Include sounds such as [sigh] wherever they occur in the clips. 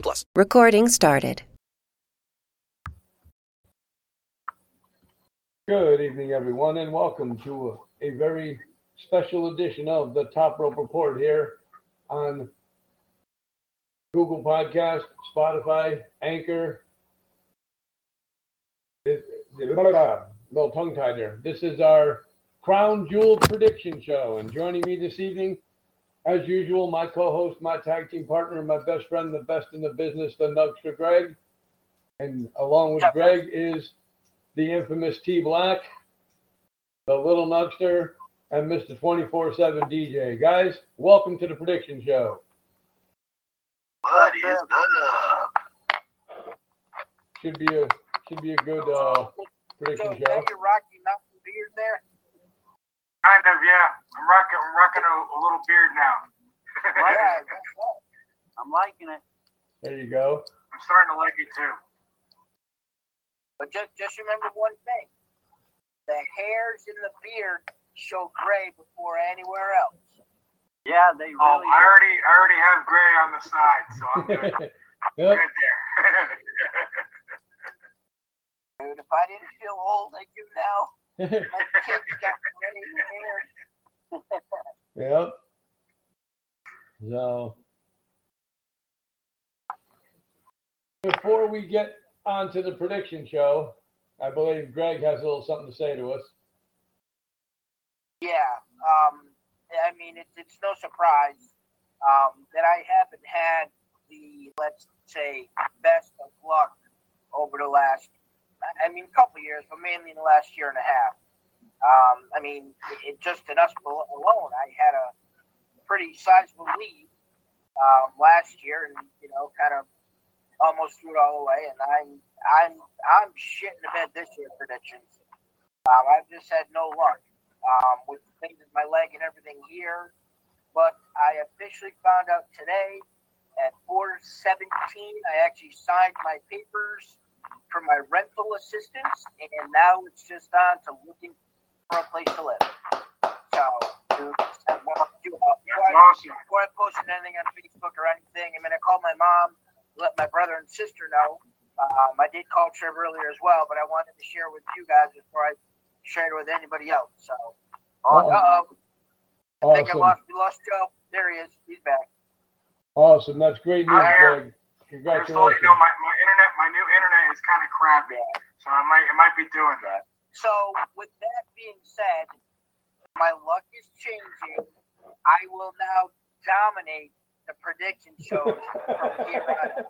plus. Recording started. Good evening, everyone, and welcome to a very special edition of the Top Rope Report here on Google Podcast, Spotify, Anchor. It- little tongue tied there. This is our Crown Jewel prediction show, and joining me this evening, as usual, my co-host, my tag team partner, my best friend, the best in the business, the Nugster Greg, and along with Greg is the infamous T Black, the Little Nugster, and Mr. 24 7 DJ. Guys, welcome to the prediction show. What is up? Should be a should be a good uh, prediction is show. Rocky Mountain beard there? Kind of, yeah. I'm rocking, I'm rocking a, a little beard now. [laughs] Yeah. [laughs] I'm liking it. There you go. I'm starting to like it too. But just just remember one thing. The hairs in the beard show gray before anywhere else. Yeah, they Oh, I already, I already have gray on the side, so I'm good, [laughs] Yep. good there. Dude, if I didn't feel old like you now, my kids got gray hairs. Yep. So before we get on to the prediction show, I believe Greg has a little something to say to us. Yeah, um, I mean, it's it's no surprise um, that I haven't had the let's say best of luck over the last, I mean, a couple years, but mainly in the last year and a half. Um, I mean, it, just in us alone, I had a pretty sizable lead um, last year, and you know, kind of almost threw it all away. And I'm I'm I'm shitting the bed this year predictions. Um, I've just had no luck um, with things in my leg and everything here. But I officially found out today at 417, I actually signed my papers for my rental assistance, and now it's just on to looking for a place to live. So, dude, I want to do- before, I, awesome. before I posted anything on Facebook or anything, I mean, I called my mom, let my brother and sister know. Um, I did call Trev earlier as well, but I wanted to share with you guys before I shared it with anybody else. So, Awesome. uh oh, I think I Awesome. lost, we lost Joe. There he is. He's back. Awesome. That's great news, I'm. Greg. Just to Congratulations. you know, my, my internet, my new internet is kind of crappy, so I might, it might be doing that. So, with that being said, my luck is changing. I will now dominate the prediction shows from here on.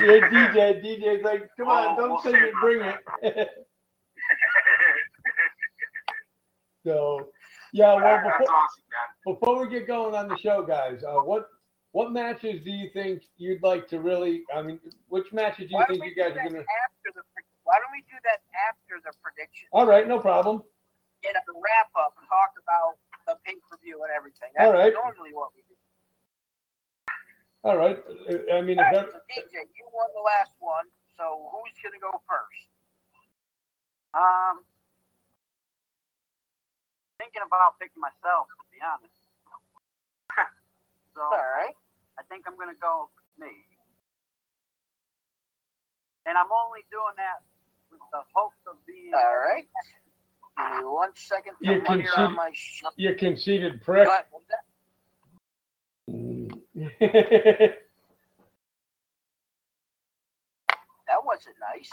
Yeah, DJ, DJ's like, come on, We'll- don't we'll say see it, about bring it. so, yeah, well, before, awesome, before we get going on the show, guys, uh, what what matches do you think you'd like to really? I mean, which matches do you Why think you guys are gonna? after the? Why don't we do that after the prediction? All right, no problem. Get a wrap up, talk about the pay per view and everything. All That's right. normally what we do. All right. I mean, All if right, that, so DJ, you won the last one, so who's gonna go first? Um, thinking about picking myself, to be honest. [laughs] so, all right. I think I'm gonna go me, and I'm only doing that with the hopes of being. All right. Give me one second You to can clear on see- my. Sh- you conceited prick. What was that? [laughs] That wasn't nice.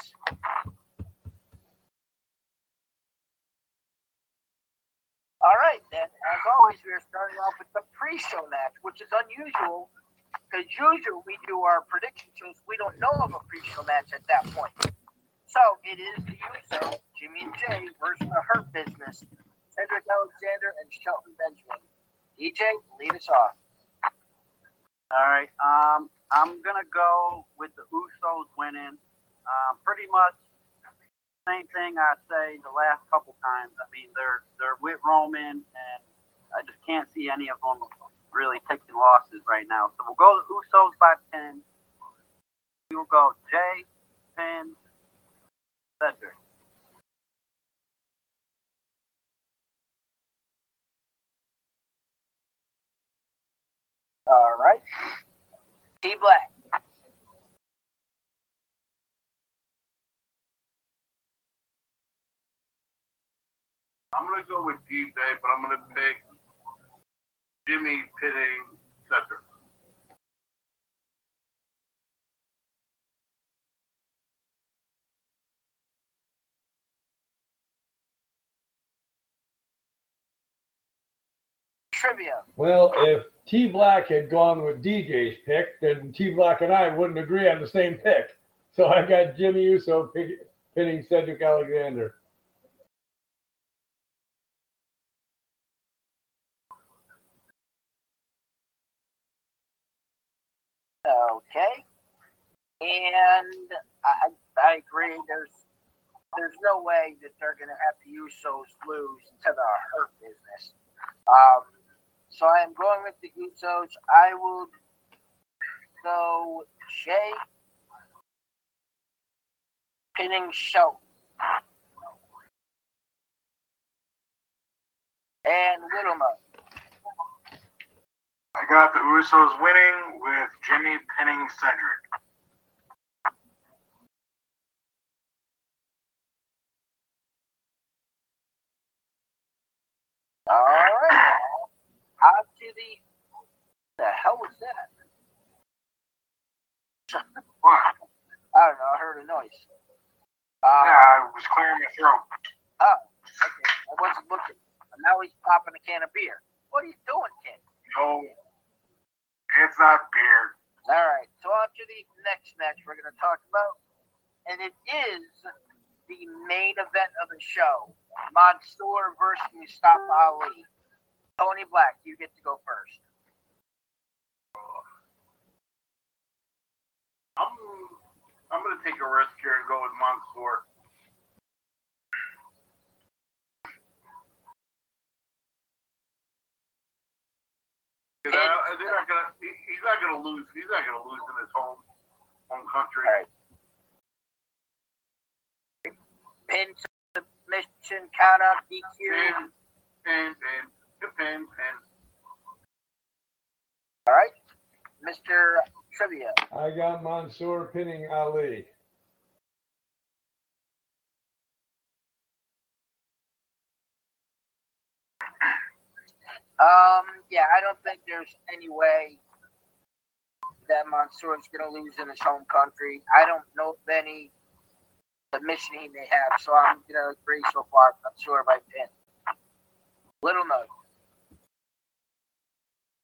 All right, then. As always, we are starting off with the pre-show match, which is unusual because usually we do our prediction shows. We don't know of a pre-show match at that point. So it is the usual Jimmy and Jay versus the Hurt Business, Cedric Alexander and Shelton Benjamin. DJ, lead us off. All right. Um, I'm gonna go with the Usos winning. Um, pretty much same thing I say the last couple times. I mean, they're they're with Roman, and I just can't see any of them really taking losses right now. So we'll go the Usos by ten. We will go Jay, Pin, Cedric. All right. T Black. I'm gonna go with D Day, but I'm gonna pick Jimmy pitting Cedric. Trivia. Well, if T Black had gone with DJ's pick, then T Black and I wouldn't agree on the same pick. So I got Jimmy Uso pick, pinning Cedric Alexander. Okay. And I, I agree. There's there's no way that they're going to have the Usos lose to the Hurt Business. Um, so I am going with the Usos. I will go Jay pinning Show. And Little Mo. I got the Usos winning with Jimmy pinning Cedric. All right. The. The hell was that? What? I don't know. I heard a noise. Um, Yeah, I was clearing my throat. Oh, okay. I wasn't looking. And now he's popping a can of beer. What are you doing, kid? No, it's not beer. All right. So on to the next match we're going to talk about, and it is the main event of the show: Mansoor versus Mustafa Ali. Tony Black, you get to go first. I'm I'm gonna take a risk here and go with Mansoor. Cause I, they're not gonna. He, he's not gonna lose. He's not gonna lose in his home home country. All right. Pin submission, count out, DQ. Pin, pin, pin, pin, pin. All right, Mr. Trivia. I got Mansoor pinning Ali. Um, yeah, I don't think there's any way that Mansoor's going to lose in his home country. I don't know of any submission he may have, so I'm going to agree so far. Mansoor by pin. Little note.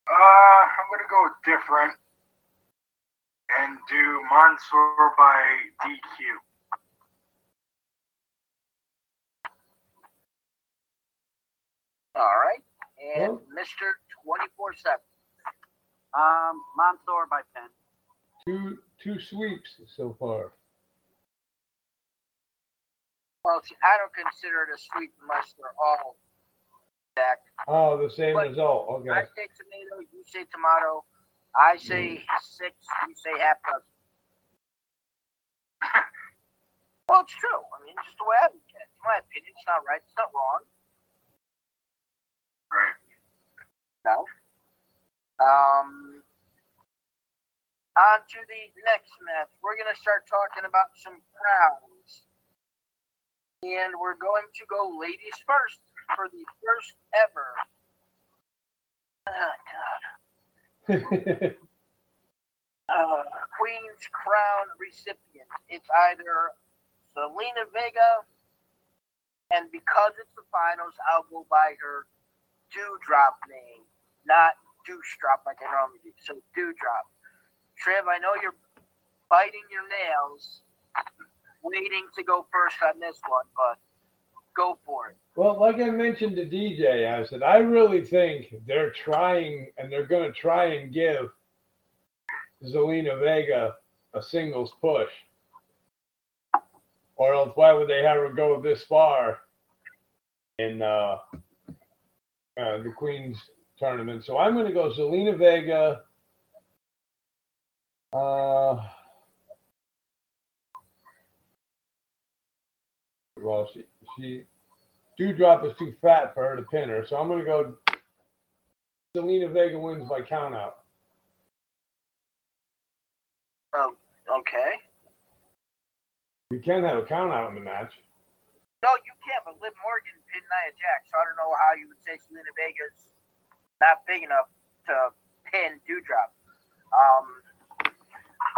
Uh, I'm gonna go different and do Mansoor by DQ. All right, and Well- Mr. Twenty Four Seven. Um, Mansoor by ten. Two two sweeps so far. Well, see, I don't consider it a sweep unless they're all stacked. Oh, the same But result. I Okay. say tomato, you say tomato. I say six, you say half dozen. [laughs] well, it's true. I mean, it's just the way I look at it. In my opinion, it's not right. It's not wrong. Right. No. Um, on to the next match. We're going to start talking about some crowns. And we're going to go ladies first for the first ever. Oh, God. [laughs] uh, Queen's Crown recipient. It's either Zelina Vega, and because it's the finals, I'll go by her Doudrop name, not Dewstrop like I normally do. So Doudrop. Trev, I know you're biting your nails, waiting to go first on this one, but go for it. Well, like I mentioned to DJ, I said I really think they're trying and they're going to try and give Zelina Vega a singles push. Or else why would they have her go this far in uh, uh, the Queens tournament? So I'm going to go Zelina Vega. Uh, well, she, she Doudrop is too fat for her to pin her, so I'm going to go Zelina Vega wins by countout. Um, okay. You can have a countout in the match. No, you can't. But Liv Morgan pinned Nia Jax, so I don't know how you would say Zelina Vega's not big enough to pin Doudrop. Um,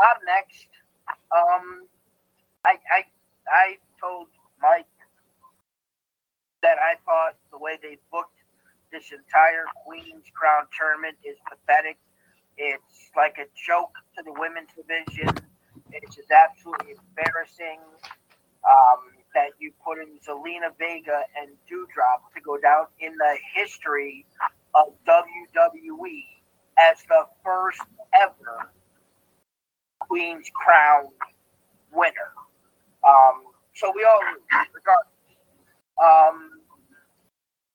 up next, um, I I I told Mike that I thought the way they booked this entire Queen's Crown tournament is pathetic. It's like a joke to the women's division. It's just absolutely embarrassing um, that you put in Zelina Vega and Doudrop to go down in the history of WWE as the first ever Queen's Crown winner. Um, so we all regardless. Um,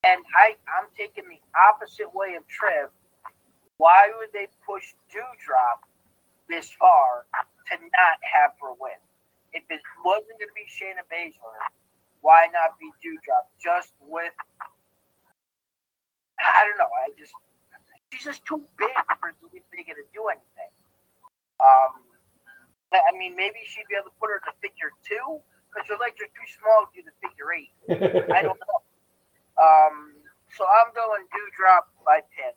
and I, I'm taking the opposite way of Trev. Why would they push Doudrop this far to not have her win? If it wasn't going to be Shayna Baszler, why not be Doudrop? Just with, I don't know. I just, she's just too big for Zelina to do anything. Um, I mean, maybe she'd be able to put her in the figure two because her legs are too small to do the figure eight. I don't [laughs] know. Um, so I'm going Doudrop by pin.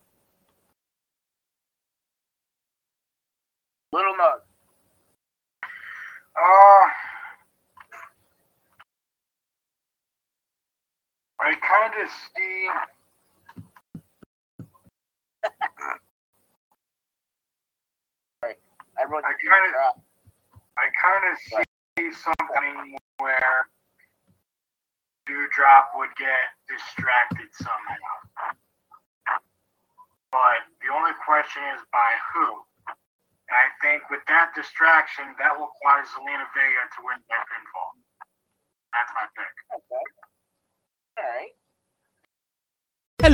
Little Mug. Uh, I kind of see. [laughs] I kinda- I kind of see something where Doudrop would get distracted somehow. But the only question is by who. And I think with that distraction, that will cause Zelina Vega to win by pinfall. That's my pick. Okay. All right.